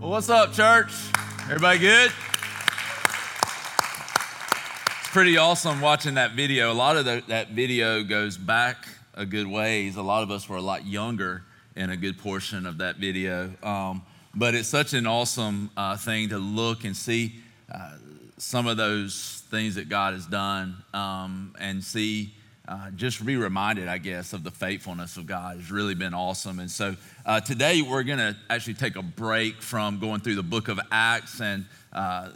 Well, what's up, church? Everybody good? It's pretty awesome watching that video. A lot of the, that video goes back a good ways. A lot of us were a lot younger in a good portion of that video. Um, but it's such an awesome uh, thing to look and see uh, some of those things that God has done um, and see uh, just be reminded, I guess, of the faithfulness of God has really been awesome. And so uh, today we're going to actually take a break from going through the book of Acts and uh,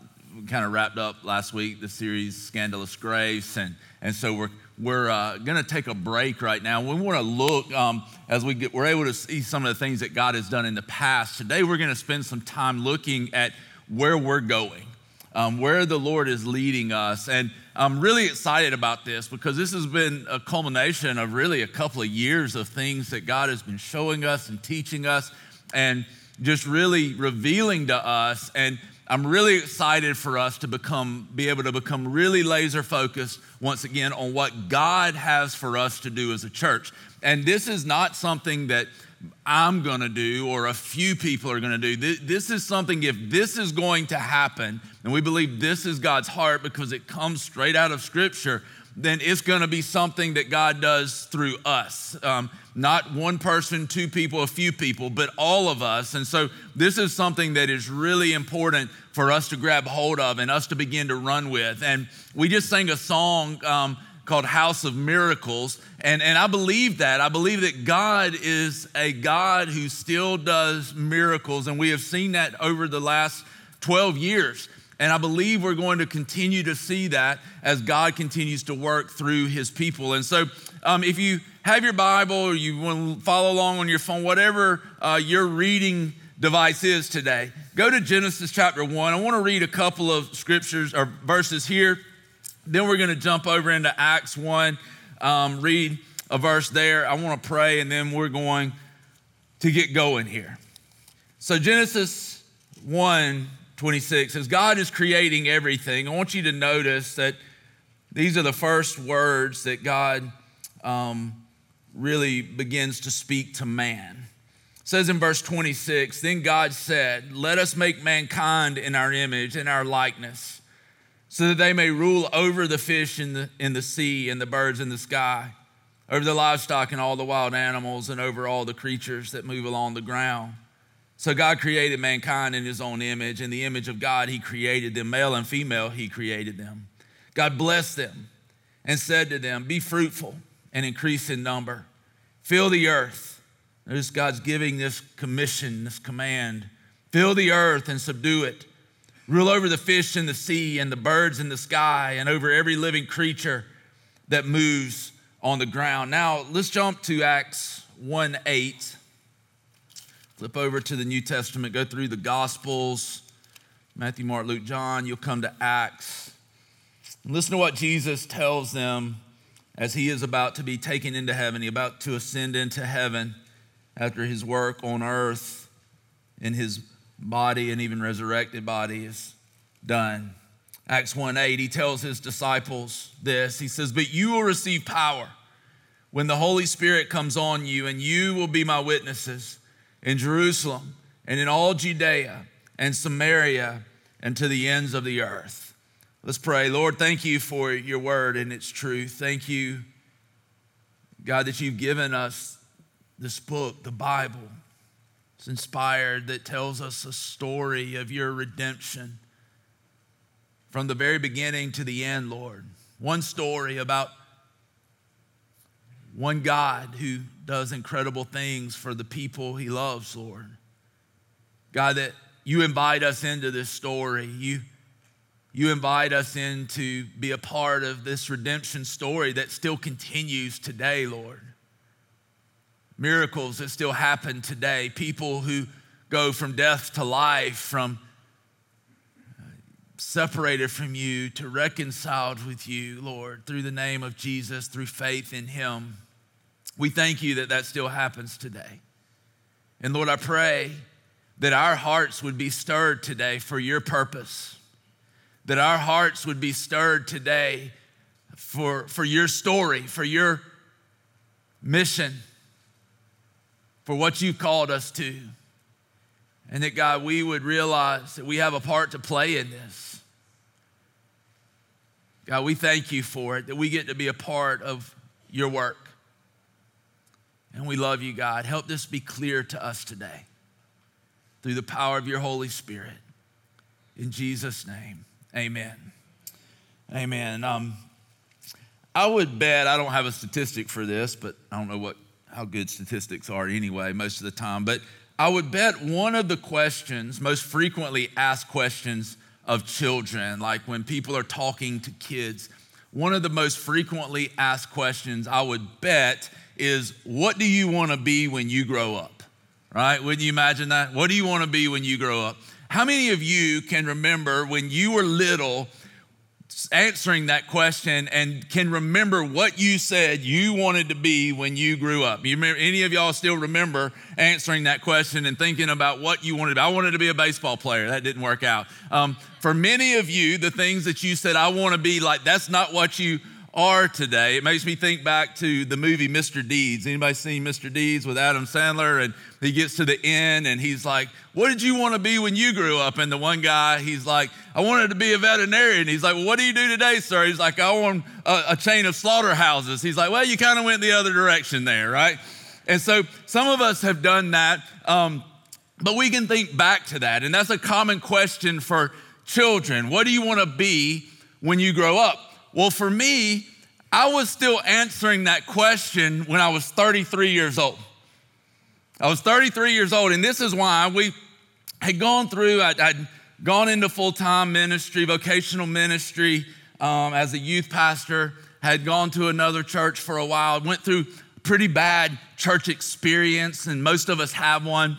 kind of wrapped up last week the series Scandalous Grace. And, and so we're, we're uh, going to take a break right now. We want to look um, as we get, we're able to see some of the things that God has done in the past. Today we're going to spend some time looking at where we're going, um, where the Lord is leading us. And I'm really excited about this because this has been a culmination of really a couple of years of things that God has been showing us and teaching us and just really revealing to us. And I'm really excited for us to become, be able to become really laser focused once again on what God has for us to do as a church. And this is not something that I'm going to do or a few people are going to do. This is something, if this is going to happen, and we believe this is God's heart because it comes straight out of Scripture, then it's going to be something that God does through us. Um, not one person, two people, a few people, but all of us. And so this is something that is really important for us to grab hold of and us to begin to run with. And we just sang a song. Um, called House of Miracles. And, and I believe that. I believe that God is a God who still does miracles. And we have seen that over the last 12 years. And I believe we're going to continue to see that as God continues to work through his people. And so, um, if you have your Bible or you want to follow along on your phone, whatever uh, your reading device is today, go to Genesis chapter 1. I want to read a couple of scriptures or verses here then we're going to jump over into Acts 1, um, read a verse there. I want to pray, and then we're going to get going here. So, Genesis 1 26 as God is creating everything, I want you to notice that these are the first words that God um, really begins to speak to man. It says in verse 26 Then God said, Let us make mankind in our image, in our likeness so that they may rule over the fish in the, in the sea and the birds in the sky, over the livestock and all the wild animals, and over all the creatures that move along the ground. So God created mankind in his own image. In the image of God, he created them, male and female, he created them. God blessed them and said to them, Be fruitful and increase in number, fill the earth. Notice God's giving this commission, this command fill the earth and subdue it Rule over the fish in the sea and the birds in the sky and over every living creature that moves on the ground. Now, let's jump to Acts 1 8. Flip over to the New Testament, go through the Gospels Matthew, Mark, Luke, John. You'll come to Acts. Listen to what Jesus tells them as he is about to be taken into heaven, He's about to ascend into heaven after his work on earth in his body and even resurrected body is done. Acts 1 8, he tells his disciples this. He says, But you will receive power when the Holy Spirit comes on you, and you will be my witnesses in Jerusalem and in all Judea and Samaria and to the ends of the earth. Let's pray. Lord, thank you for your word and its truth. Thank you, God, that you've given us this book, the Bible. It's inspired that tells us a story of your redemption from the very beginning to the end, Lord. One story about one God who does incredible things for the people he loves, Lord. God, that you invite us into this story. You, you invite us in to be a part of this redemption story that still continues today, Lord miracles that still happen today, people who go from death to life, from uh, separated from you to reconciled with you, Lord, through the name of Jesus, through faith in Him. We thank you that that still happens today. And Lord, I pray that our hearts would be stirred today for your purpose, that our hearts would be stirred today for, for your story, for your mission for what you've called us to. And that, God, we would realize that we have a part to play in this. God, we thank you for it, that we get to be a part of your work. And we love you, God. Help this be clear to us today through the power of your Holy Spirit. In Jesus' name, amen. Amen. Um, I would bet, I don't have a statistic for this, but I don't know what, how good statistics are anyway, most of the time, but I would bet one of the questions, most frequently asked questions of children, like when people are talking to kids, one of the most frequently asked questions I would bet is, What do you want to be when you grow up? Right? Wouldn't you imagine that? What do you want to be when you grow up? How many of you can remember when you were little answering that question and can remember what you said you wanted to be when you grew up? You remember, any of y'all still remember answering that question and thinking about what you wanted to be? I wanted to be a baseball player. That didn't work out. Um, for many of you, the things that you said, I want to be like, that's not what you are today. It makes me think back to the movie Mr. Deeds. Anybody seen Mr. Deeds with Adam Sandler? And he gets to the end and he's like, What did you want to be when you grew up? And the one guy, he's like, I wanted to be a veterinarian. He's like, Well, what do you do today, sir? He's like, I own a, a chain of slaughterhouses. He's like, Well, you kind of went the other direction there, right? And so some of us have done that. Um, but we can think back to that. And that's a common question for children. What do you want to be when you grow up? Well, for me, I was still answering that question when I was 33 years old. I was 33 years old, and this is why we had gone through, I'd, I'd gone into full time ministry, vocational ministry um, as a youth pastor, had gone to another church for a while, went through pretty bad church experience, and most of us have one.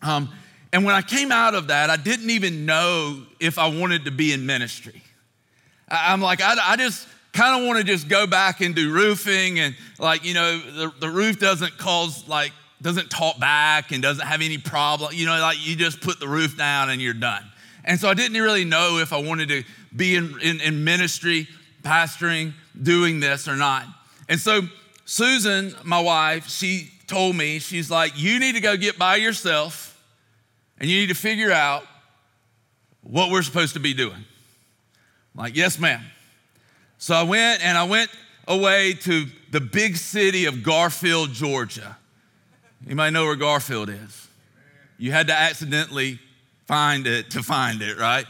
Um, and when I came out of that, I didn't even know if I wanted to be in ministry. I'm like, I, I just kind of want to just go back and do roofing and like, you know, the, the roof doesn't cause like, doesn't talk back and doesn't have any problem. You know, like you just put the roof down and you're done. And so I didn't really know if I wanted to be in, in, in ministry, pastoring, doing this or not. And so Susan, my wife, she told me, she's like, you need to go get by yourself and you need to figure out what we're supposed to be doing. I'm like, yes, ma'am. So I went and I went away to the big city of Garfield, Georgia. You might know where Garfield is. You had to accidentally find it to find it, right?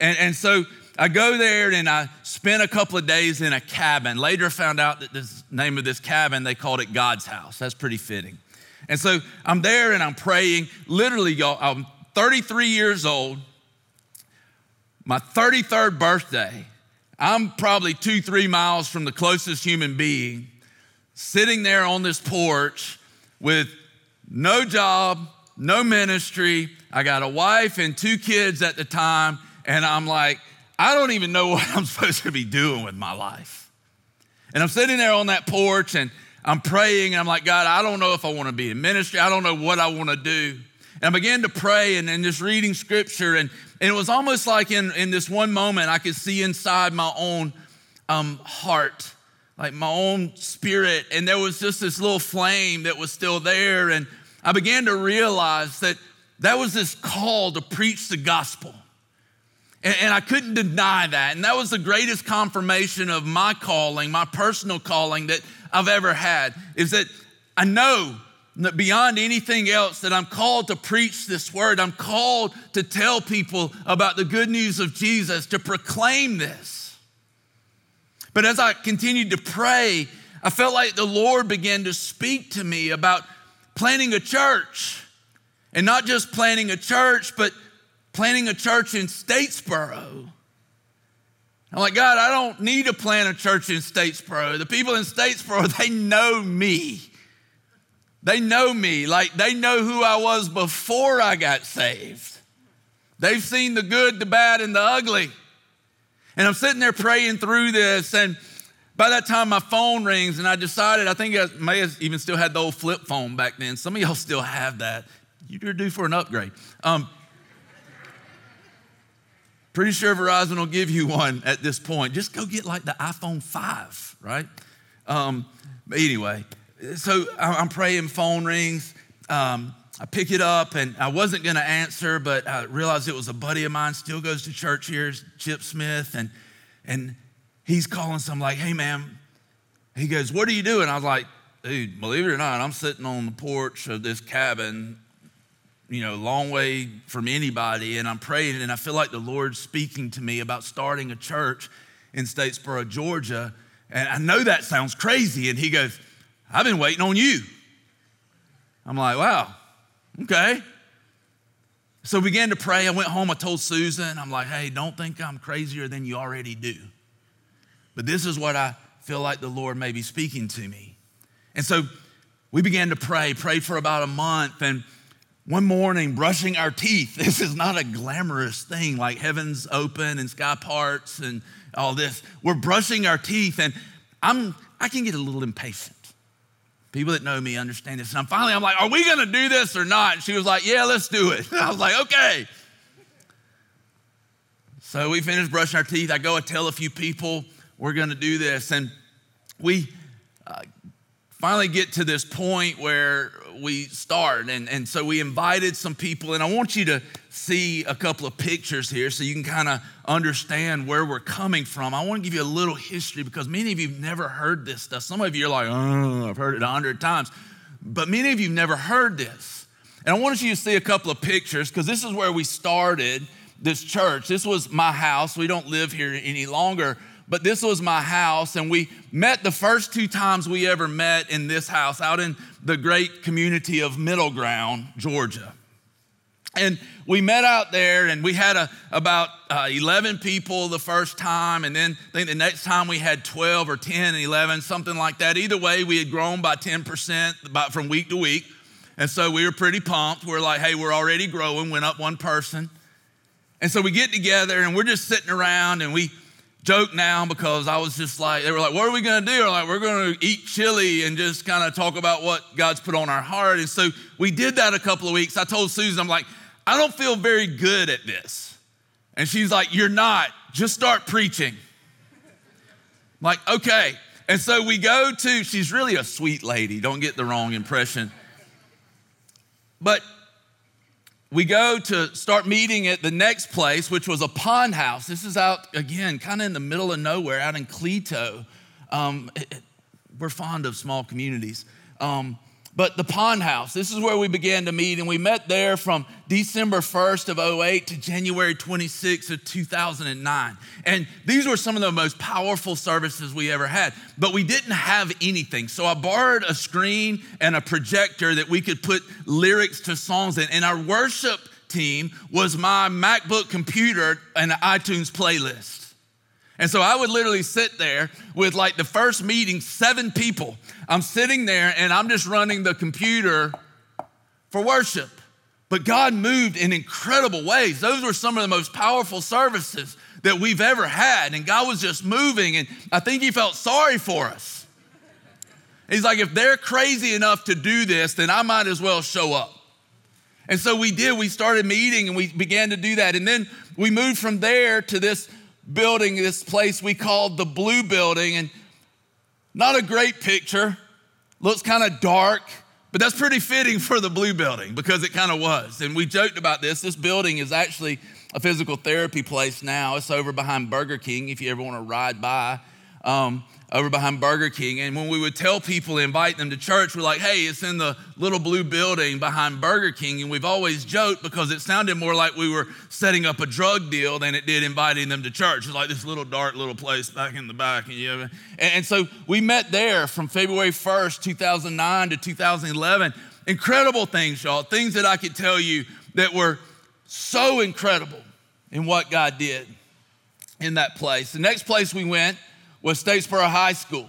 And, and so I go there and I spent a couple of days in a cabin. Later found out that the name of this cabin, they called it God's house. That's pretty fitting. And so I'm there and I'm praying. Literally, y'all, I'm 33 years old. My 33rd birthday, I'm probably two, three miles from the closest human being, sitting there on this porch with no job, no ministry. I got a wife and two kids at the time, and I'm like, I don't even know what I'm supposed to be doing with my life. And I'm sitting there on that porch and I'm praying, and I'm like, God, I don't know if I want to be in ministry. I don't know what I want to do. And I began to pray and, and just reading scripture. And, and it was almost like in, in this one moment, I could see inside my own um, heart, like my own spirit. And there was just this little flame that was still there. And I began to realize that that was this call to preach the gospel. And, and I couldn't deny that. And that was the greatest confirmation of my calling, my personal calling that I've ever had, is that I know beyond anything else that I'm called to preach this word. I'm called to tell people about the good news of Jesus, to proclaim this. But as I continued to pray, I felt like the Lord began to speak to me about planting a church. And not just planting a church, but planting a church in Statesboro. I'm like, God, I don't need to plant a church in Statesboro. The people in Statesboro, they know me. They know me, like they know who I was before I got saved. They've seen the good, the bad, and the ugly. And I'm sitting there praying through this, and by that time my phone rings, and I decided, I think I may have even still had the old flip phone back then. Some of y'all still have that. You're due for an upgrade. Um, pretty sure Verizon will give you one at this point. Just go get like the iPhone 5, right? Um, but anyway, so I'm praying, phone rings. Um, I pick it up and I wasn't going to answer, but I realized it was a buddy of mine, still goes to church here, Chip Smith. And, and he's calling, so I'm like, hey, man. He goes, what are you doing? I was like, dude, believe it or not, I'm sitting on the porch of this cabin, you know, long way from anybody, and I'm praying, and I feel like the Lord's speaking to me about starting a church in Statesboro, Georgia. And I know that sounds crazy. And he goes, I've been waiting on you. I'm like, wow, okay. So we began to pray. I went home. I told Susan, I'm like, hey, don't think I'm crazier than you already do. But this is what I feel like the Lord may be speaking to me. And so we began to pray, prayed for about a month. And one morning, brushing our teeth, this is not a glamorous thing like heaven's open and sky parts and all this. We're brushing our teeth, and I'm, I can get a little impatient. People that know me understand this. And I'm finally, I'm like, are we gonna do this or not? And she was like, yeah, let's do it. I was like, okay. So we finished brushing our teeth. I go and tell a few people we're gonna do this. And we uh, finally get to this point where we start. And, and so we invited some people, and I want you to see a couple of pictures here so you can kind of understand where we're coming from. I want to give you a little history because many of you have never heard this stuff. Some of you are like, oh, I've heard it a hundred times. But many of you have never heard this. And I want you to see a couple of pictures because this is where we started this church. This was my house. We don't live here any longer, but this was my house. And we met the first two times we ever met in this house out in the great community of Middle Ground, Georgia. And we met out there and we had a, about uh, 11 people the first time. And then I think the next time we had 12 or 10 and 11, something like that. Either way, we had grown by 10% about from week to week. And so we were pretty pumped. We are like, hey, we're already growing, went up one person. And so we get together and we're just sitting around and we joke now because I was just like, they were like, what are we gonna do? We're like, we're gonna eat chili and just kind of talk about what God's put on our heart. And so we did that a couple of weeks. I told Susan, I'm like, I don't feel very good at this. And she's like, You're not, just start preaching. I'm like, okay. And so we go to, she's really a sweet lady, don't get the wrong impression. But we go to start meeting at the next place, which was a pond house. This is out, again, kind of in the middle of nowhere, out in Clito. Um, it, it, we're fond of small communities. Um, but the Pond House, this is where we began to meet, and we met there from December 1st of 08 to January 26th of 2009. And these were some of the most powerful services we ever had, but we didn't have anything. So I borrowed a screen and a projector that we could put lyrics to songs in, and our worship team was my MacBook computer and an iTunes playlist. And so I would literally sit there with like the first meeting, seven people. I'm sitting there and I'm just running the computer for worship. But God moved in incredible ways. Those were some of the most powerful services that we've ever had. And God was just moving. And I think He felt sorry for us. He's like, if they're crazy enough to do this, then I might as well show up. And so we did. We started meeting and we began to do that. And then we moved from there to this building, this place we called the Blue Building. And not a great picture, looks kind of dark, but that's pretty fitting for the Blue Building because it kind of was. And we joked about this. This building is actually a physical therapy place now. It's over behind Burger King if you ever want to ride by. Um, over behind Burger King. And when we would tell people, invite them to church, we're like, hey, it's in the little blue building behind Burger King. And we've always joked because it sounded more like we were setting up a drug deal than it did inviting them to church. It's like this little dark little place back in the back. And, you know, and, so we met there from February 1st, 2009 to 2011. Incredible things, y'all. Things that I could tell you that were so incredible in what God did in that place. The next place we went was Statesboro High School.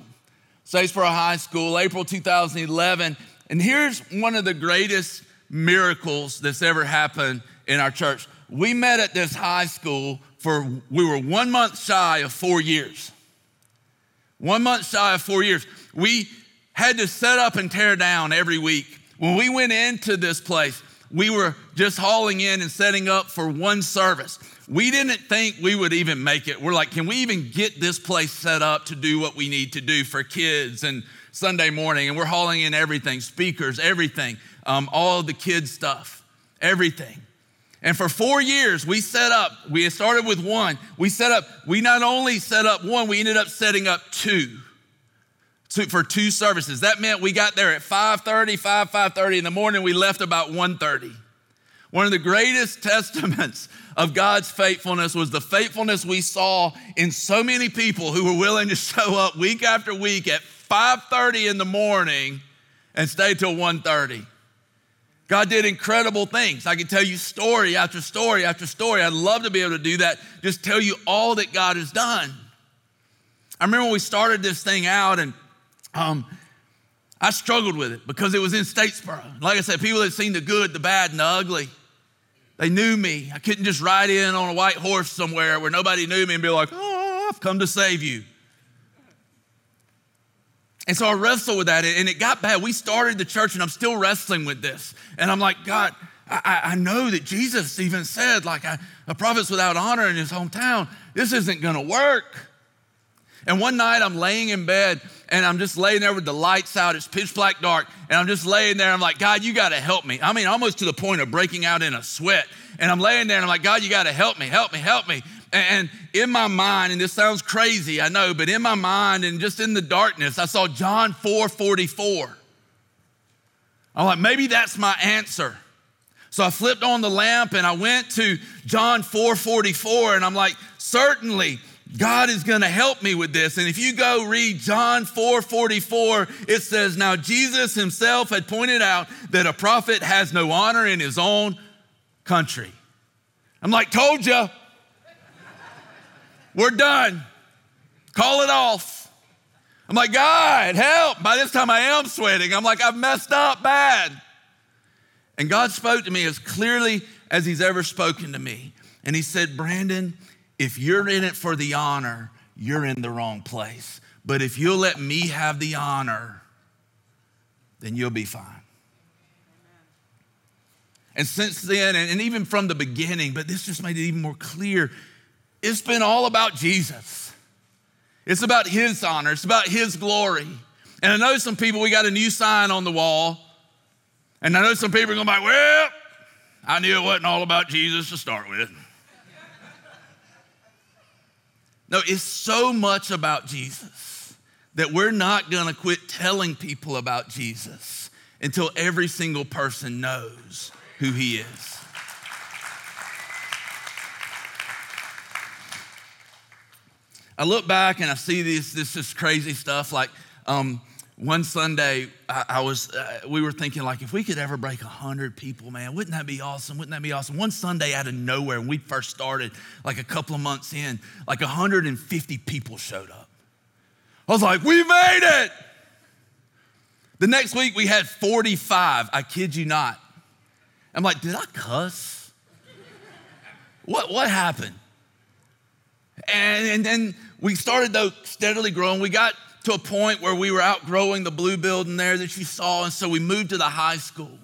Statesboro High School, April 2011. And here's one of the greatest miracles that's ever happened in our church. We met at this high school for, we were one month shy of four years. One month shy of four years. We had to set up and tear down every week. When we went into this place, we were just hauling in and setting up for one service. We didn't think we would even make it. We're like, can we even get this place set up to do what we need to do for kids and Sunday morning? And we're hauling in everything speakers, everything. um, all the kids' stuff, everything. And for four years, we set up, we started with one. We set up, we not only set up one, we ended up setting up two for two services. That meant we got there at 5:30, 5, 5:30 in the morning. We left about 1:30. One of the greatest testaments of God's faithfulness was the faithfulness we saw in so many people who were willing to show up week after week at 5:30 in the morning and stay till 1:30. God did incredible things. I can tell you story after story after story. I'd love to be able to do that, just tell you all that God has done. I remember when we started this thing out and um, I struggled with it because it was in Statesboro. Like I said, people had seen the good, the bad, and the ugly. They knew me. I couldn't just ride in on a white horse somewhere where nobody knew me and be like, oh, I've come to save you. And so I wrestled with that, and it got bad. We started the church, and I'm still wrestling with this. And I'm like, God, I, I know that Jesus even said, like, a prophet's without honor in his hometown. This isn't going to work. And one night I'm laying in bed and I'm just laying there with the lights out. It's pitch black dark. And I'm just laying there. I'm like, God, you got to help me. I mean, almost to the point of breaking out in a sweat. And I'm laying there and I'm like, God, you got to help me, help me, help me. And in my mind, and this sounds crazy, I know, but in my mind and just in the darkness, I saw John 4 44. I'm like, maybe that's my answer. So I flipped on the lamp and I went to John 4 44, and I'm like, certainly God is going to help me with this. And if you go read John 4 44, it says, Now Jesus himself had pointed out that a prophet has no honor in his own country. I'm like, Told you. We're done. Call it off. I'm like, God, help. By this time I am sweating. I'm like, I've messed up bad. And God spoke to me as clearly as He's ever spoken to me. And He said, Brandon, if you're in it for the honor, you're in the wrong place. But if you'll let me have the honor, then you'll be fine. And since then, and even from the beginning, but this just made it even more clear, it's been all about Jesus. It's about His honor, it's about His glory. And I know some people, we got a new sign on the wall. And I know some people are going to be like, well, I knew it wasn't all about Jesus to start with. No, it's so much about Jesus that we're not to quit telling people about Jesus until every single person knows who he is. I look back and I see this, this, this crazy stuff like um, one Sunday, I, I was, uh, we were thinking like, if we could ever break 100 people, man, wouldn't that be awesome? Wouldn't that be awesome? One Sunday out of nowhere, when we first started, like a couple of months in, like 150 people showed up. I was like, we made it. The next week, we had 45. I kid you not. I'm like, did I cuss? What, what happened? And, and then we started though steadily growing. We got to a point where we were outgrowing the blue building there that you saw, and so we moved to the high school.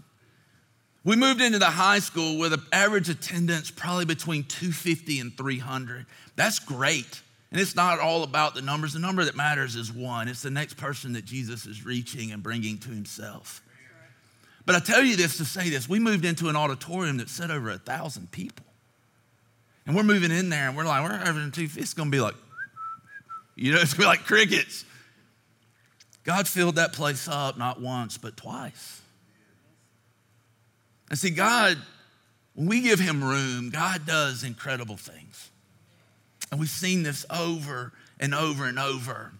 We moved into the high school with an average attendance probably between 250 and 300. That's great. And it's not all about the numbers. The number that matters is one. It's the next person that Jesus is reaching and bringing to himself. But I tell you this to say this. We moved into an auditorium that said over a thousand people. And we're moving in there and we're like, we're having two, it's gonna be like, you know, it's gonna be like crickets. God filled that place up not once, but twice. And see, God, when we give Him room, God does incredible things. And we've seen this over and over and over.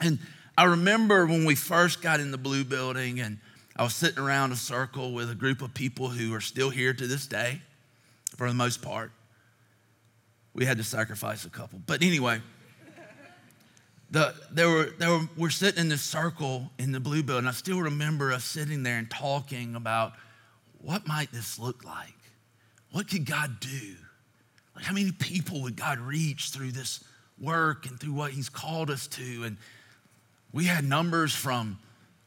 And I remember when we first got in the blue building, and I was sitting around a circle with a group of people who are still here to this day, for the most part. We had to sacrifice a couple. But anyway, the, were, were, we're sitting in this circle in the blue building. I still remember us sitting there and talking about what might this look like? What could God do? Like how many people would God reach through this work and through what he's called us to? And we had numbers from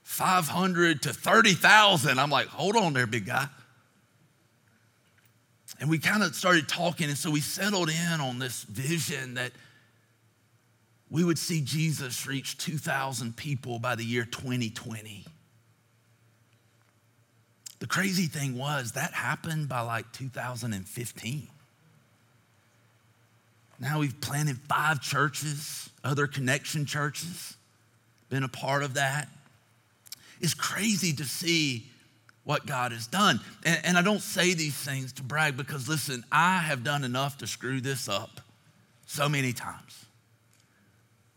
500 to 30,000. I'm like, hold on there, big guy. And we kind of started talking, and so we settled in on this vision that – we would see Jesus reach 2,000 people by the year 2020. the crazy thing was that happened by like 2015. Now we've planted five churches, other connection churches, been a part of that. It's crazy to see what God has done. And, and, I don't say these things to brag because, listen, I have done enough to screw this up so many times.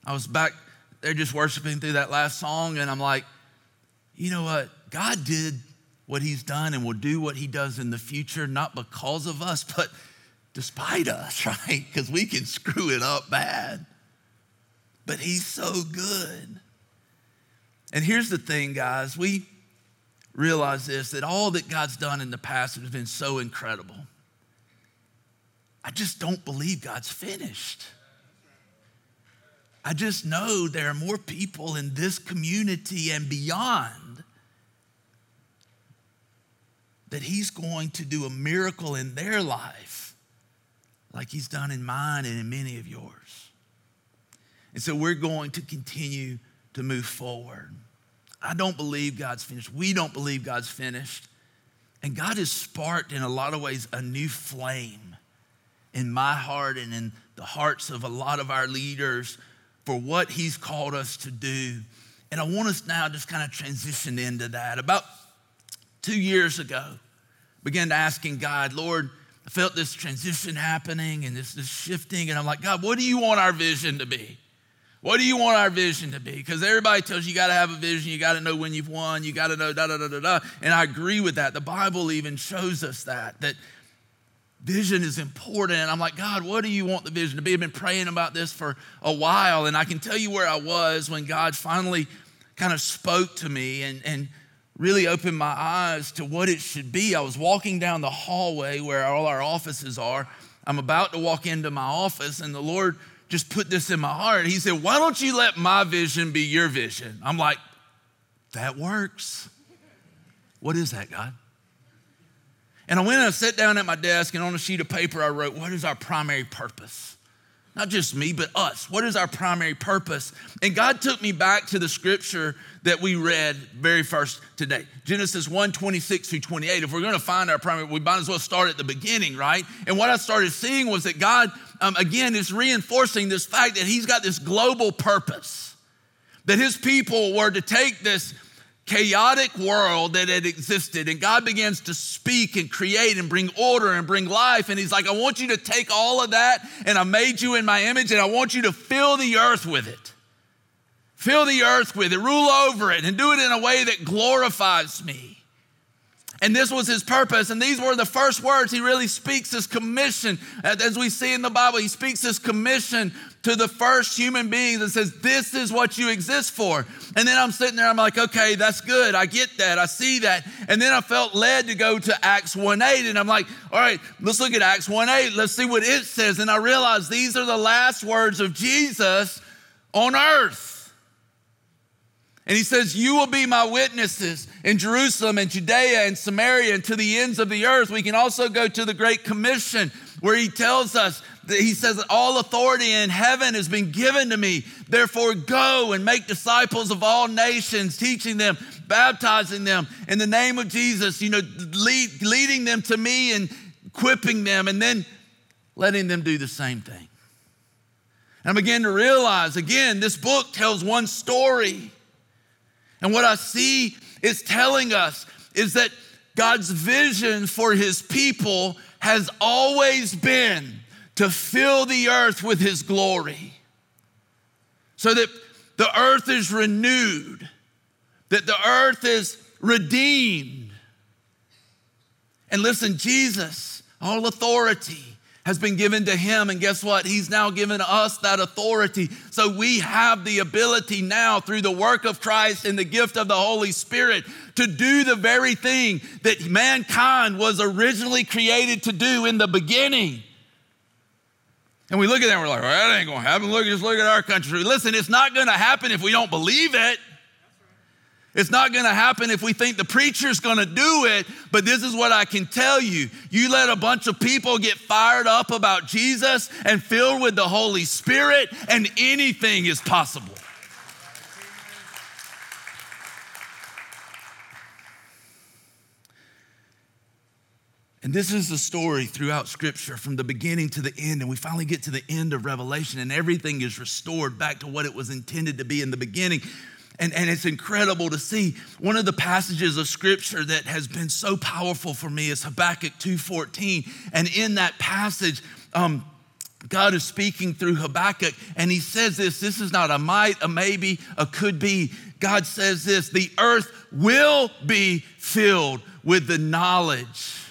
I was back there just worshiping through that last song, and I'm like, you know what? God did what He's done and will do what He does in the future, not because of us, but despite us, right? Because we can screw it up bad. But He's so good. And here's the thing, guys. We realize this that all that God's done in the past has been so incredible. I just don't believe God's finished. I just know there are more people in this community and beyond that He's going to do a miracle in their life like He's done in mine and in many of yours. And so we're going to continue to move forward. I don't believe God's finished. We don't believe God's finished. And God has sparked, in a lot of ways, a new flame in my heart and in the hearts of a lot of our leaders for what He's called us to do. And I want us now just kind of transition into that. About two years ago, began to asking God, Lord, I felt this transition happening and this, this shifting, and I'm like, God, what do you want our vision to be? What do you want our vision to be? Because everybody tells you you got to have a vision, you got to know when you've won, you got to know da da da da da. And I agree with that. The Bible even shows us that that vision is important. I'm like, God, what do you want the vision to be? I've been praying about this for a while, and I can tell you where I was when God finally kind of spoke to me and and really opened my eyes to what it should be. I was walking down the hallway where all our offices are. I'm about to walk into my office, and the Lord just put this in my heart. He said, Why don't you let my vision be your vision? I'm like, That works. What is that, God? And I went and I sat down at my desk, and on a sheet of paper, I wrote, What is our primary purpose? Not just me, but us. What is our primary purpose? And God took me back to the scripture that we read very first today Genesis 1 26 through 28. If we're going to find our primary, we might as well start at the beginning, right? And what I started seeing was that God, um, again, is reinforcing this fact that He's got this global purpose, that His people were to take this chaotic world that had existed and God begins to speak and create and bring order and bring life and he's like I want you to take all of that and I made you in my image and I want you to fill the earth with it fill the earth with it rule over it and do it in a way that glorifies me and this was his purpose. And these were the first words he really speaks this commission. As we see in the Bible, he speaks this commission to the first human beings and says, This is what you exist for. And then I'm sitting there, I'm like, Okay, that's good. I get that. I see that. And then I felt led to go to Acts 1 8. And I'm like, All right, let's look at Acts 1 8. Let's see what it says. And I realized these are the last words of Jesus on earth. And he says, You will be my witnesses in Jerusalem and Judea and Samaria and to the ends of the earth. We can also go to the Great Commission where he tells us he says all authority in heaven has been given to me. Therefore, go and make disciples of all nations, teaching them, baptizing them in the name of Jesus, you know, lead, leading them to me and equipping them, and then letting them do the same thing. And I began to realize again, this book tells one story. And what I see is telling us is that God's vision for his people has always been to fill the earth with his glory. So that the earth is renewed, that the earth is redeemed. And listen, Jesus, all authority has been given to him. And guess what? He's now given us that authority. So we have the ability now, through the work of Christ and the gift of the Holy Spirit, to do the very thing that mankind was originally created to do in the beginning. And we look at that and we're like, well, that ain't gonna happen. Look, just look at our country. Listen, it's not gonna happen if we don't believe it. It's not gonna happen if we think the preacher's gonna do it, but this is what I can tell you. You let a bunch of people get fired up about Jesus and filled with the Holy Spirit, and anything is possible. And this is the story throughout Scripture from the beginning to the end. And we finally get to the end of Revelation, and everything is restored back to what it was intended to be in the beginning. And, and it's incredible to see. One of the passages of Scripture that has been so powerful for me is Habakkuk 2.14. And in that passage, um, God is speaking through Habakkuk, and he says this this is not a might, a maybe, a could be. God says this the earth will be filled with the knowledge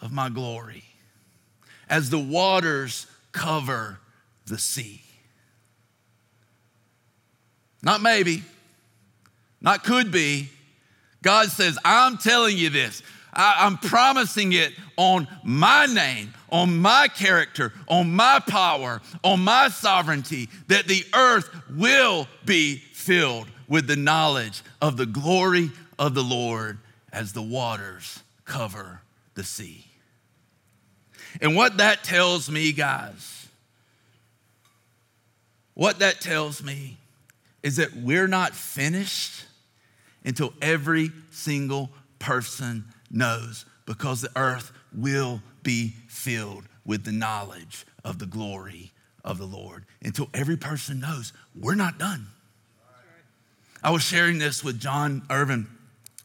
of my glory as the waters cover the sea. Not maybe, not could be. God says, I'm telling you this. I, am promising it on my name, on my character, on my power, on my sovereignty, that the earth will be filled with the knowledge of the glory of the Lord as the waters cover the sea. And what that tells me, guys, what that tells me is that we're not finished until every single person knows because the earth will be filled with the knowledge of the glory of the Lord until every person knows we're not done. I was sharing this with John Irvin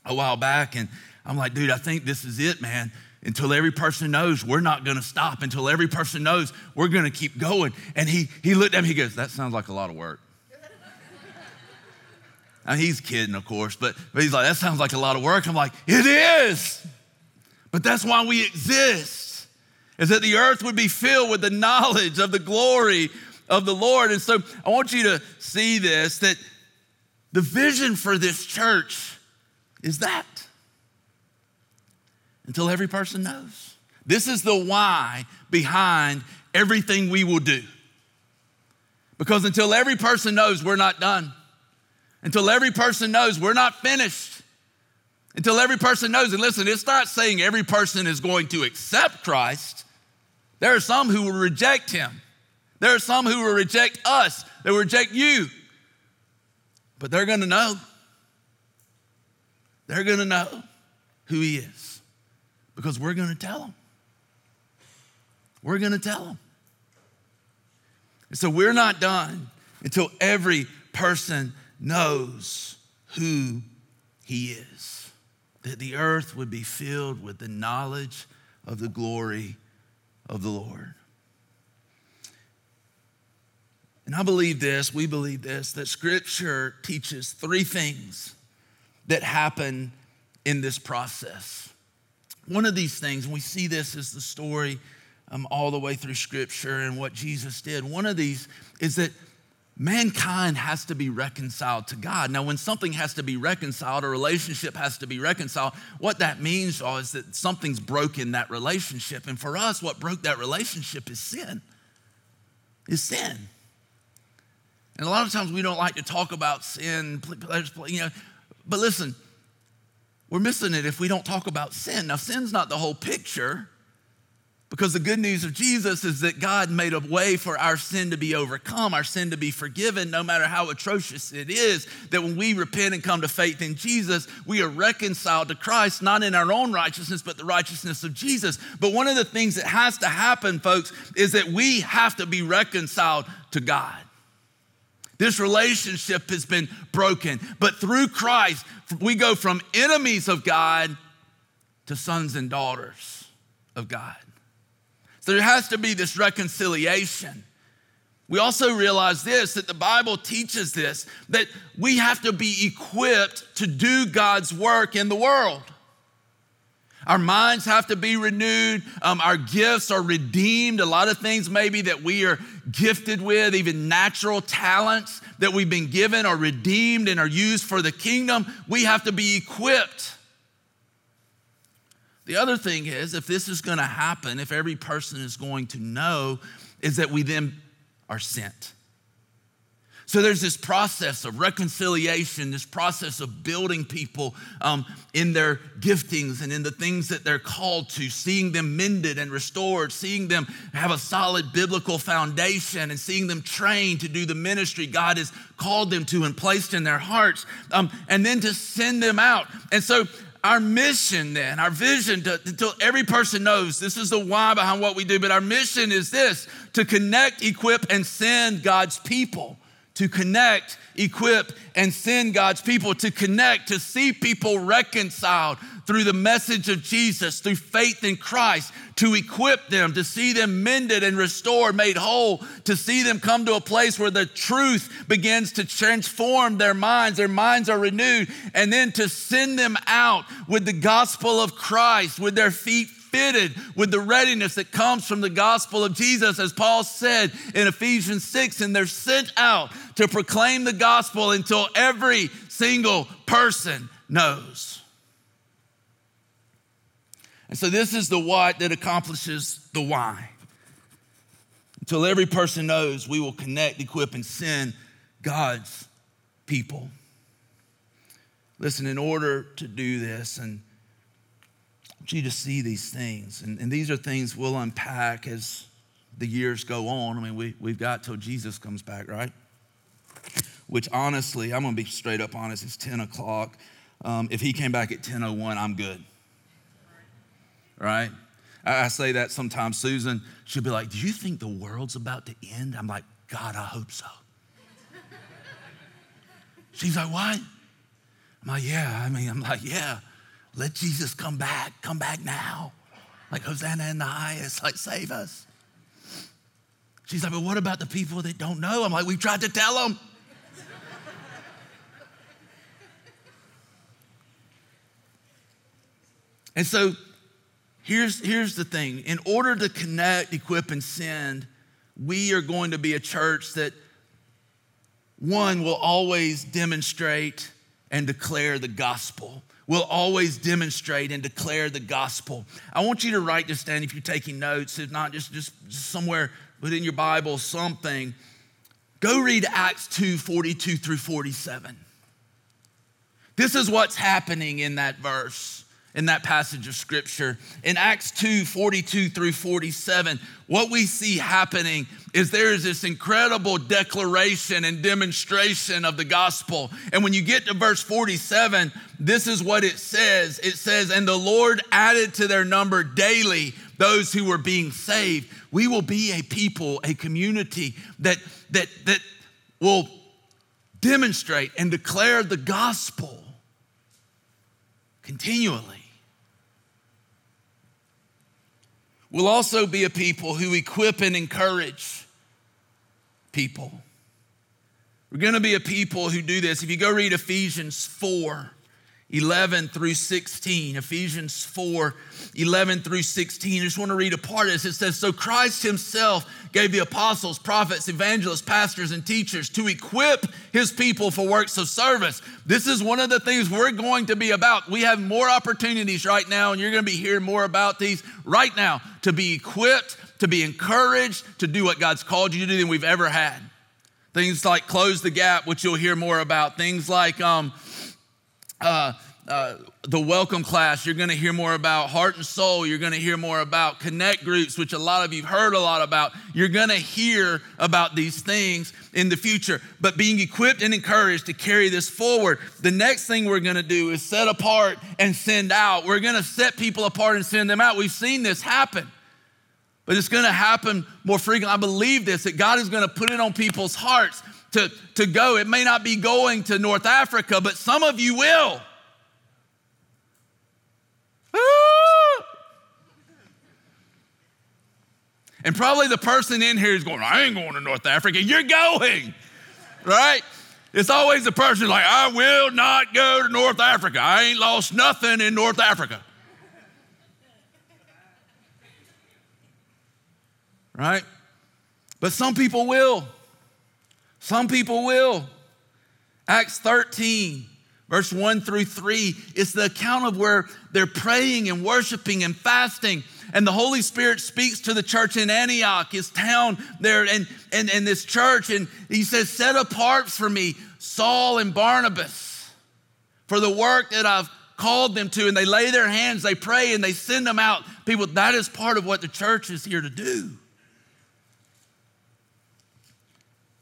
a while back, and I'm like, dude, I think this is it, man. Until every person knows we're not gonna stop, until every person knows we're gonna keep going. And he, he looked at me, he goes, That sounds like a lot of work. Now, he's kidding, of course, but, but he's like, That sounds like a lot of work. I'm like, It is. But that's why we exist, is that the earth would be filled with the knowledge of the glory of the Lord. And so I want you to see this that the vision for this church is that until every person knows. This is the why behind everything we will do. Because until every person knows we're not done, until every person knows we're not finished, until every person knows, and listen, it's not saying every person is going to accept Christ. There are some who will reject him. There are some who will reject us, they will reject you. But they're gonna know. They're gonna know who he is because we're gonna tell them. We're gonna tell them. And so we're not done until every person knows who he is. That the earth would be filled with the knowledge of the glory of the Lord. And I believe this, we believe this, that scripture teaches three things that happen in this process. One of these things, and we see this as the story um, all the way through scripture and what Jesus did. One of these is that mankind has to be reconciled to God. Now, when something has to be reconciled, a relationship has to be reconciled, what that means is that something's broken that relationship. And for us, what broke that relationship is sin. Is sin. And a lot of times we don't like to talk about sin, you know, but listen, we're missing it if we don't talk about sin. Now, sin's not the whole picture. Because the good news of Jesus is that God made a way for our sin to be overcome, our sin to be forgiven, no matter how atrocious it is. That when we repent and come to faith in Jesus, we are reconciled to Christ, not in our own righteousness, but the righteousness of Jesus. But one of the things that has to happen, folks, is that we have to be reconciled to God. This relationship has been broken, but through Christ, we go from enemies of God to sons and daughters of God. So there has to be this reconciliation. We also realize this that the Bible teaches this that we have to be equipped to do God's work in the world. Our minds have to be renewed. Um, our gifts are redeemed. A lot of things, maybe, that we are gifted with, even natural talents that we've been given, are redeemed and are used for the kingdom. We have to be equipped. The other thing is, if this is going to happen, if every person is going to know, is that we then are sent. So there's this process of reconciliation, this process of building people um, in their giftings and in the things that they're called to, seeing them mended and restored, seeing them have a solid biblical foundation, and seeing them trained to do the ministry God has called them to and placed in their hearts, um, and then to send them out. And so our mission then, our vision to, until every person knows this is the why behind what we do, but our mission is this to connect, equip, and send God's people. To connect, equip, and send God's people. To connect, to see people reconciled through the message of Jesus, through faith in Christ, to equip them, to see them mended and restored, made whole, to see them come to a place where the truth begins to transform their minds, their minds are renewed, and then to send them out with the gospel of Christ, with their feet fitted with the readiness that comes from the gospel of Jesus, as Paul said in Ephesians 6, and they're sent out to proclaim the gospel until every single person knows. And so, this is the what that accomplishes the why. Until every person knows, we will connect, equip, and send God's people. Listen, in order to do this, and want you to see these things, and, and these are things we'll unpack as the years go on. I mean, we, we've got till Jesus comes back, right? Which honestly, I'm gonna be straight up honest, it's 10 o'clock. Um, if he came back at 10.01, I'm good right? I, say that sometimes. Susan, she'll be like, Do you think the world's about to end? I'm like, God, I hope so. She's like, What? I'm like, Yeah. I mean, I'm like, Yeah. Let Jesus come back. Come back now. Like, Hosanna in the highest. Like, save us. She's like, But what about the people that don't know? I'm like, We tried to tell them. and so Here's, here's the thing in order to connect, equip, and send, we are going to be a church that, one, will always demonstrate and declare the gospel. We'll always demonstrate and declare the gospel. I want you to write this down if you're taking notes, if not, just, just somewhere within your Bible, something. Go read Acts 2 42 through 47. This is what's happening in that verse in that passage of scripture. In Acts 2 42 through 47, what we see happening is there is this incredible declaration and demonstration of the gospel. And when you get to verse 47, this is what it says it says, And the Lord added to their number daily those who were being saved. We will be a people, a community that, that, that will demonstrate and declare the gospel continually. We'll also be a people who equip and encourage people. We're going to be a people who do this. If you go read Ephesians 4, 11 through 16. Ephesians 4 11 through 16. I just want to read a part of this. It says, So Christ himself gave the apostles, prophets, evangelists, pastors, and teachers to equip his people for works of service. This is one of the things we're going to be about. We have more opportunities right now, and you're going to be hearing more about these right now to be equipped, to be encouraged, to do what God's called you to do than we've ever had. Things like Close the Gap, which you'll hear more about. Things like, um, uh, uh, the welcome class, you're going to hear more about heart and soul. You're going to hear more about connect groups, which a lot of you've heard a lot about. You're going to hear about these things in the future, but being equipped and encouraged to carry this forward. The next thing we're going to do is set apart and send out. We're going to set people apart and send them out. We've seen this happen, but it's going to happen more frequently. I believe this that God is going to put it on people's hearts to, to go. It may not be going to North Africa, but some of you will. Ah! And probably the person in here is going, I ain't going to North Africa. You're going, right? It's always the person like, I will not go to North Africa. I ain't lost nothing in North Africa. Right? But some people will. Some people will. Acts 13, verse 1 through 3, is the account of where they're praying and worshiping and fasting. And the Holy Spirit speaks to the church in Antioch, his town there, and, and, and this church. And he says, Set apart for me Saul and Barnabas for the work that I've called them to. And they lay their hands, they pray, and they send them out. People, that is part of what the church is here to do.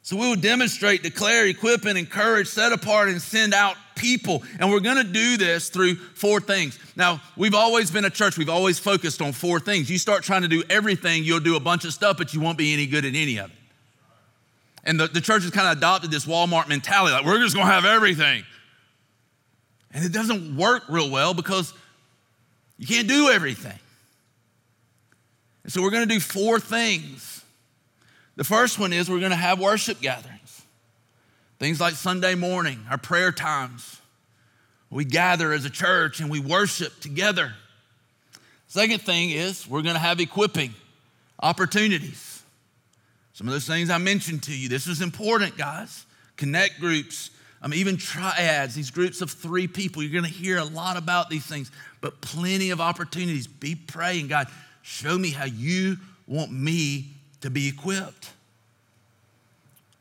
So we will demonstrate, declare, equip, and encourage, set apart, and send out people. And we're gonna do this through four things. Now, we've always been a church, we've always focused on four things. You start trying to do everything, you'll do a bunch of stuff, but you won't be any good at any of it. And the, the church has kind of adopted this Walmart mentality like, we're just gonna have everything. And it doesn't work real well because you can't do everything. And so we're gonna do four things the first one is we're going to have worship gatherings. Things like Sunday morning, our prayer times. We gather as a church and we worship together. Second thing is we're going to have equipping opportunities. Some of those things I mentioned to you. This is important, guys. Connect groups, um, even triads, these groups of three people. You're going to hear a lot about these things, but plenty of opportunities. Be praying, God, show me how you want me to be equipped.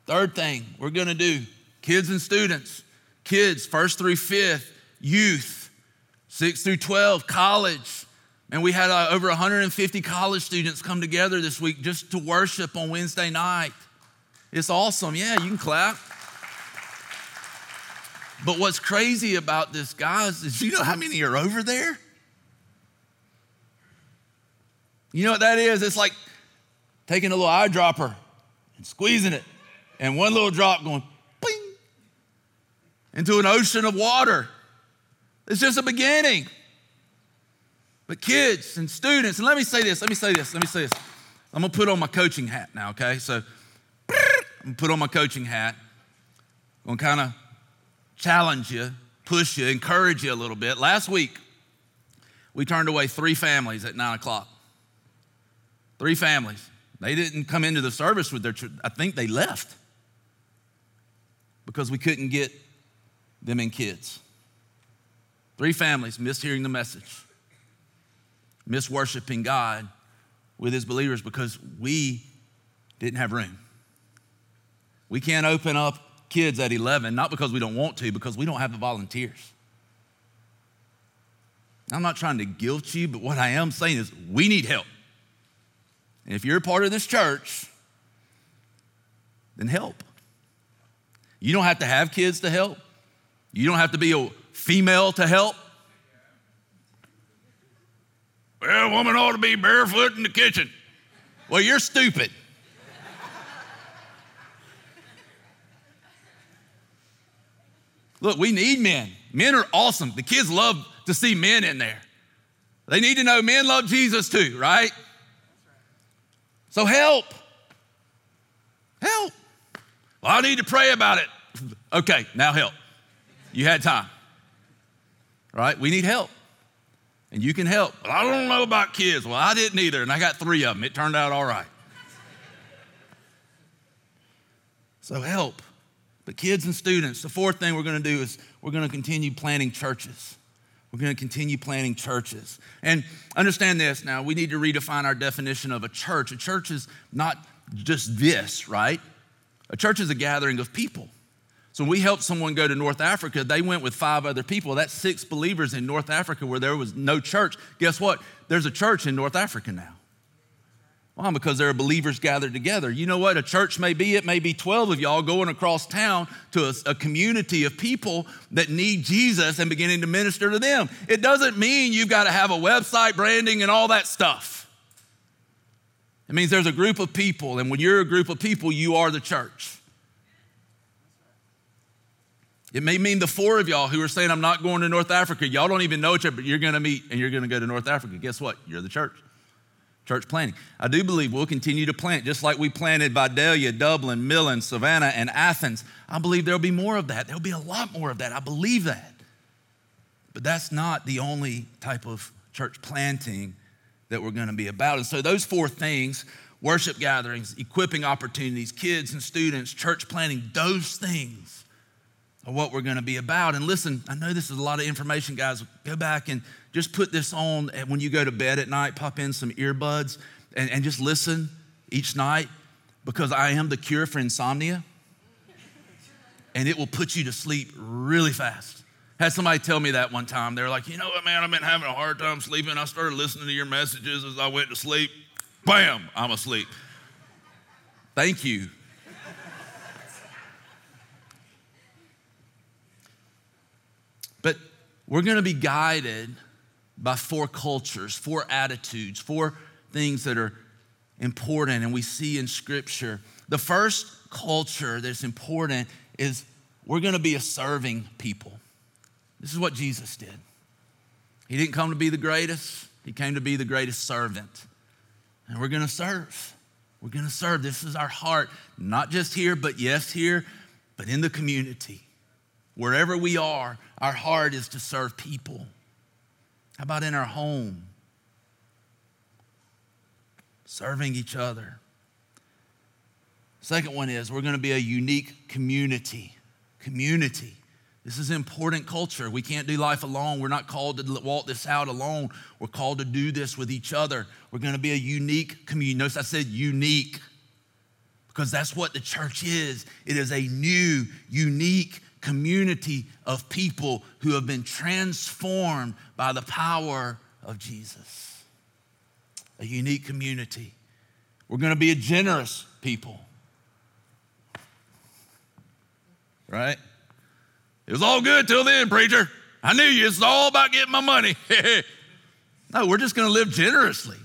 Third thing we're gonna do kids and students, kids, first through fifth, youth, six through 12, college. And we had uh, over 150 college students come together this week just to worship on Wednesday night. It's awesome. Yeah, you can clap. But what's crazy about this, guys, is you know how many are over there? You know what that is? It's like taking a little eyedropper and squeezing it, and one little drop going into an ocean of water. It's just a beginning. But kids and students, and let me say this, let me say this, let me say this. I'm gonna put on my coaching hat now, okay? So I'm gonna put on my coaching hat. I'm gonna kind of challenge you, push you, encourage you a little bit. Last week, we turned away three families at nine o'clock. Three families. They didn't come into the service with their, I think they left because we couldn't get them in kids. Three families missed hearing the message, missed worshiping God with his believers because we didn't have room. We can't open up kids at 11, not because we don't want to, because we don't have the volunteers. I'm not trying to guilt you, but what I am saying is we need help. And if you're a part of this church, then help. You don't have to have kids to help. You don't have to be a female to help. Well, a woman ought to be barefoot in the kitchen. Well, you're stupid. Look, we need men. Men are awesome. The kids love to see men in there. They need to know men love Jesus too, right? So help. Help. Well, I need to pray about it. Okay, now help. You had time. Right? We need help. And you can help. Well, I don't know about kids. Well, I didn't either, and I got three of them. It turned out all right. So help. But kids and students, the fourth thing we're going to do is we're going to continue planting churches. We're going to continue planting churches. And understand this now, we need to redefine our definition of a church. A church is not just this, right? A church is a gathering of people. So when we helped someone go to North Africa, they went with five other people. That's six believers in North Africa where there was no church. Guess what? There's a church in North Africa now. Why? Because there are believers gathered together. You know what? A church may be, it may be 12 of y'all going across town to a, a, community of people that need Jesus and beginning to minister to them. It doesn't mean you've got to have a website, branding, and all that stuff. It means there's a group of people, and when you're a group of people, you are the church. It may mean the four of y'all who are saying, I'm not going to North Africa. Y'all don't even know each other, but you're going to meet and you're going to go to North Africa. Guess what? You're the church church planting. I do believe we'll continue to plant, just like we planted Vidalia, Dublin, Millen, Savannah, and Athens. I believe there'll be more of that. There'll be a lot more of that. I believe that. But that's not the only type of church planting that we're going to be about. And so, those four things worship gatherings, equipping opportunities, kids and students, church planting those things are what we're going to be about. And listen, I know this is a lot of information, guys. Go back and just put this on when you go to bed at night, pop in some earbuds and, and just listen each night because I am the cure for insomnia. And it will put you to sleep really fast. Had somebody tell me that one time. They were like, you know what, man, I've been having a hard time sleeping. I started listening to your messages as I went to sleep. Bam, I'm asleep. Thank you. But we're going to be guided by four cultures, four attitudes, four things that are important and we see in Scripture. The first culture that's important is we're going to be a serving people. This is what Jesus did. He didn't come to be the greatest, He came to be the greatest servant. And we're going to serve. We're going to serve. This is our heart, not just here, but yes, here, but in the community. Wherever we are, our heart is to serve people. How about in our home? Serving each other. Second one is we're going to be a unique community. Community. This is important culture. We can't do life alone. We're not called to walk this out alone. We're called to do this with each other. We're going to be a unique community. Notice I said unique because that's what the church is. It is a new, unique community of people who have been transformed by the power of Jesus. A unique community. We're going to be a generous people. Right? It was all good till then, preacher. I knew you. It's all about getting my money. no, we're just going to live generously.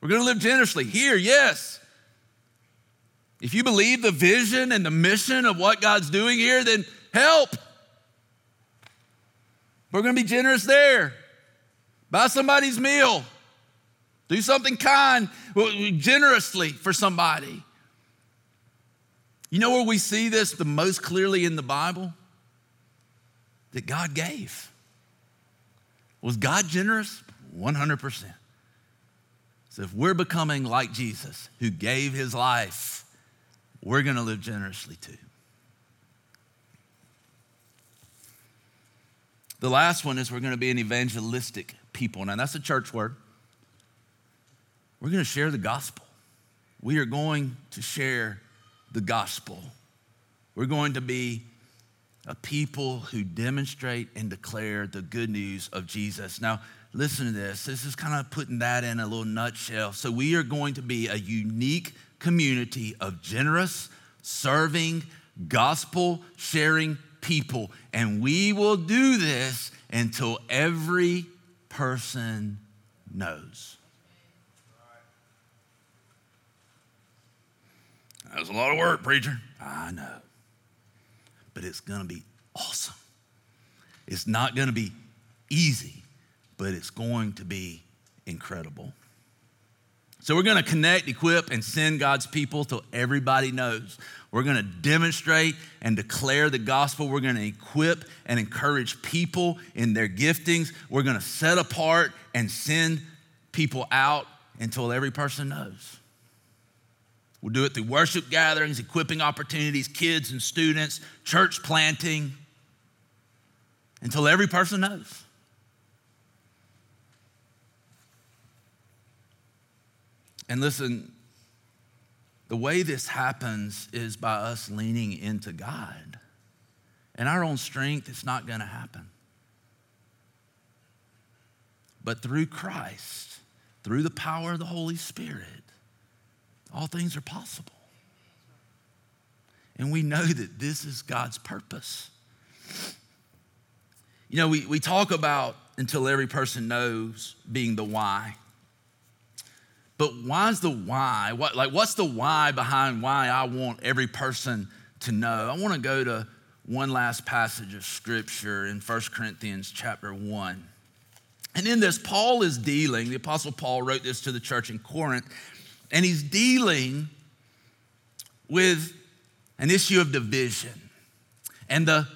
We're going to live generously. Here, yes. If you believe the vision and the mission of what God's doing here, then help. We're going to be generous there. Buy somebody's meal. Do something kind, generously for somebody. You know where we see this the most clearly in the Bible? That God gave. Was God generous? 100%. So if we're becoming like Jesus, who gave his life, we're going to live generously too. The last one is we're going to be an evangelistic people. Now, that's a church word. We're going to share the gospel. We are going to share the gospel. We're going to be a people who demonstrate and declare the good news of Jesus. Now, listen to this. This is kind of putting that in a little nutshell. So, we are going to be a unique community of generous, serving, gospel sharing people. And we will do this until every person knows. That's a lot of work, preacher. I know. But it's going to be awesome. It's not going to be easy, but it's going to be incredible. So we're going to connect, equip, and send God's people till everybody knows. We're going to demonstrate and declare the gospel. We're going to equip and encourage people in their giftings. We're going to set apart and send people out until every person knows. We'll do it through worship gatherings, equipping opportunities, kids and students, church planting, until every person knows. And listen, the way this happens is by us leaning into God. In our own strength, it's not going to happen. But through Christ, through the power of the Holy Spirit, all things are possible. And we know that this is God's purpose. You know, we, we talk about until every person knows being the why. But why's the why? What, like, what's the why behind why I want every person to know? I want to go to one last passage of scripture in 1 Corinthians chapter 1. And in this, Paul is dealing, the Apostle Paul wrote this to the church in Corinth, and he's dealing with an issue of division. And the,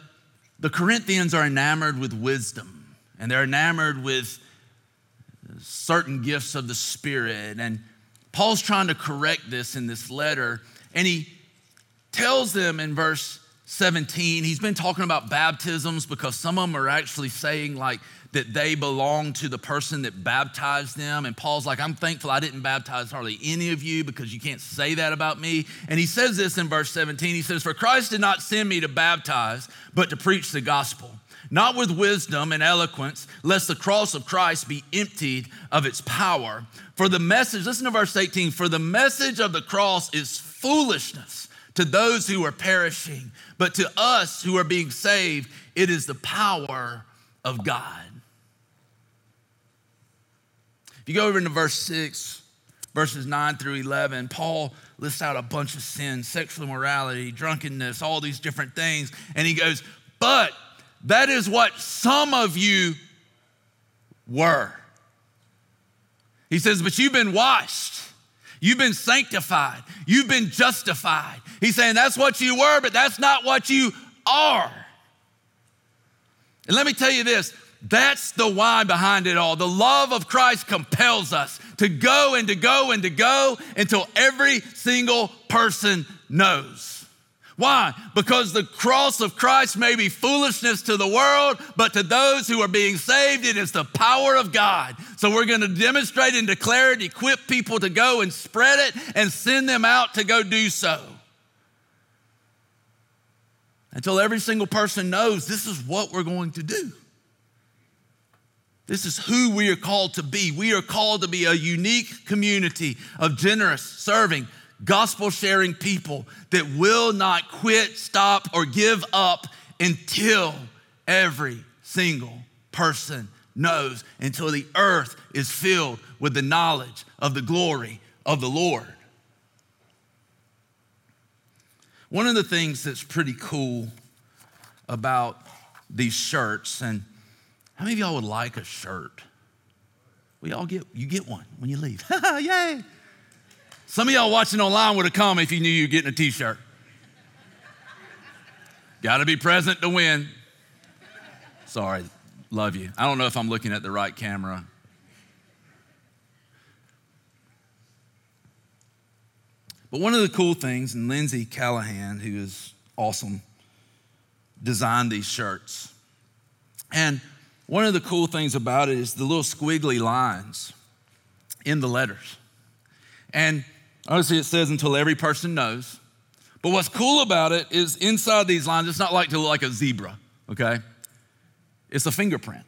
the Corinthians are enamored with wisdom, and they're enamored with certain gifts of the Spirit. And Paul's trying to correct this in this letter, and he tells them in verse 17, he's been talking about baptisms because some of them are actually saying, like, that they belong to the person that baptized them. And Paul's like, I'm thankful I didn't baptize hardly any of you because you can't say that about me. And he says this in verse 17 He says, For Christ did not send me to baptize, but to preach the gospel, not with wisdom and eloquence, lest the cross of Christ be emptied of its power. For the message, listen to verse 18, for the message of the cross is foolishness to those who are perishing, but to us who are being saved, it is the power of God. If you go over into verse 6, verses 9 through 11, Paul lists out a bunch of sins sexual immorality, drunkenness, all these different things. And he goes, But that is what some of you were. He says, But you've been washed. You've been sanctified. You've been justified. He's saying that's what you were, but that's not what you are. And let me tell you this that's the why behind it all. The love of Christ compels us to go and to go and to go until every single person knows. Why? Because the cross of Christ may be foolishness to the world, but to those who are being saved, it is the power of God. So we're going to demonstrate and declare it, equip people to go and spread it, and send them out to go do so. Until every single person knows this is what we're going to do. This is who we are called to be. We are called to be a unique community of generous, serving, gospel sharing people that will not quit, stop, or give up until every single person knows, until the earth is filled with the knowledge of the glory of the Lord. One of the things that's pretty cool about these shirts, and how many of y'all would like a shirt? We all get, you get one when you leave. Yay! Some of y'all watching online would have come if you knew you were getting a t shirt. Got to be present to win. Sorry, love you. I don't know if I'm looking at the right camera. But one of the cool things, and Lindsay Callahan, who is awesome, designed these shirts. And one of the cool things about it is the little squiggly lines in the letters. And obviously it says until every person knows. But what's cool about it is inside these lines, it's not like to look like a zebra, okay? It's a fingerprint.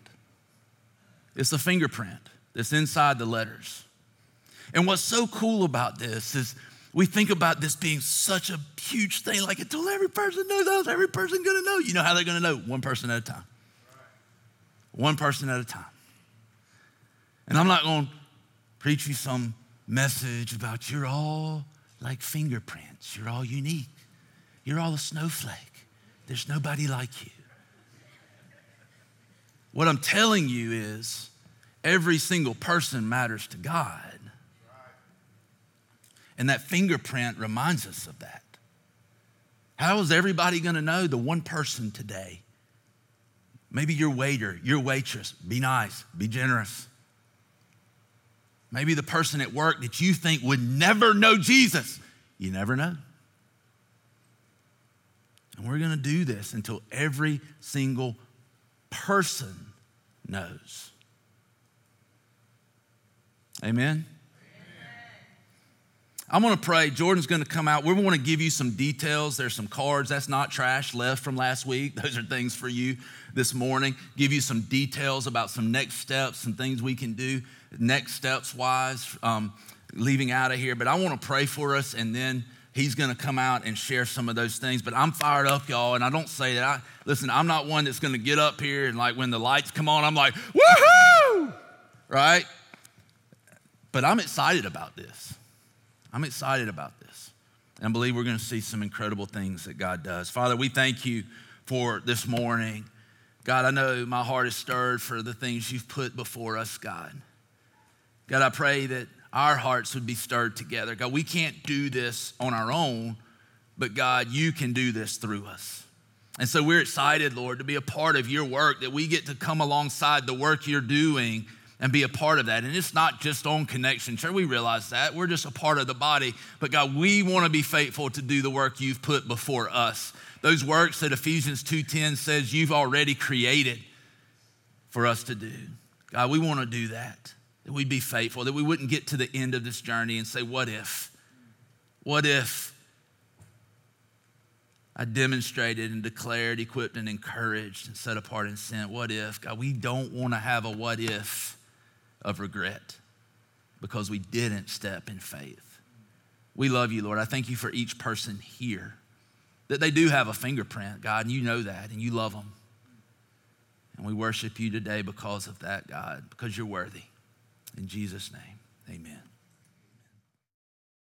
It's a fingerprint that's inside the letters. And what's so cool about this is we think about this being such a huge thing, like until every person knows, every person gonna know. You know how they're gonna know? One person at a time one person at a time. And I'm not to preach you some message about you're all like fingerprints, you're all unique, you're all a snowflake. There's nobody like you. What I'm telling you is every single person matters to God. And that fingerprint reminds us of that. How is everybody going to know the one person today Maybe your waiter, your waitress, be nice, be generous. Maybe the person at work that you think would never know Jesus, you never know. And we're going to do this until every single person knows. Amen. I'm going to pray. Jordan's going to come out. We want to give you some details. There's some cards. That's not trash left from last week. Those are things for you this morning. Give you some details about some next steps, some things we can do next steps wise, um, leaving out of here. But I want to pray for us, and then he's going to come out and share some of those things. But I'm fired up, y'all, and I don't say that. I, listen, I'm not one that's going to get up here and like when the lights come on, I'm like, woohoo, right? But I'm excited about this. I'm excited about this. And I believe we're going to see some incredible things that God does. Father, we thank you for this morning. God, I know my heart is stirred for the things you've put before us, God. God, I pray that our hearts would be stirred together. God, we can't do this on our own, but God, you can do this through us. And so we're excited, Lord, to be a part of your work, that we get to come alongside the work you're doing and be a part of that. And it's not just on Connection Church, We realize that. We're just a part of the body. But God, we want to be faithful to do the work you've put before us. Those works that Ephesians 2:10 says you've already created for us to do. God, we want to do that. That we'd be faithful, that we wouldn't get to the end of this journey and say, what if? What if I demonstrated and declared, equipped and encouraged and set apart and sent? What if? God, we don't want to have a what if of regret because we didn't step in faith. We love you, Lord. I thank you for each person here. that they do have a fingerprint, God, and you know that, and you love them. And we worship you today because of that, God, because you're worthy. In Jesus' name, amen.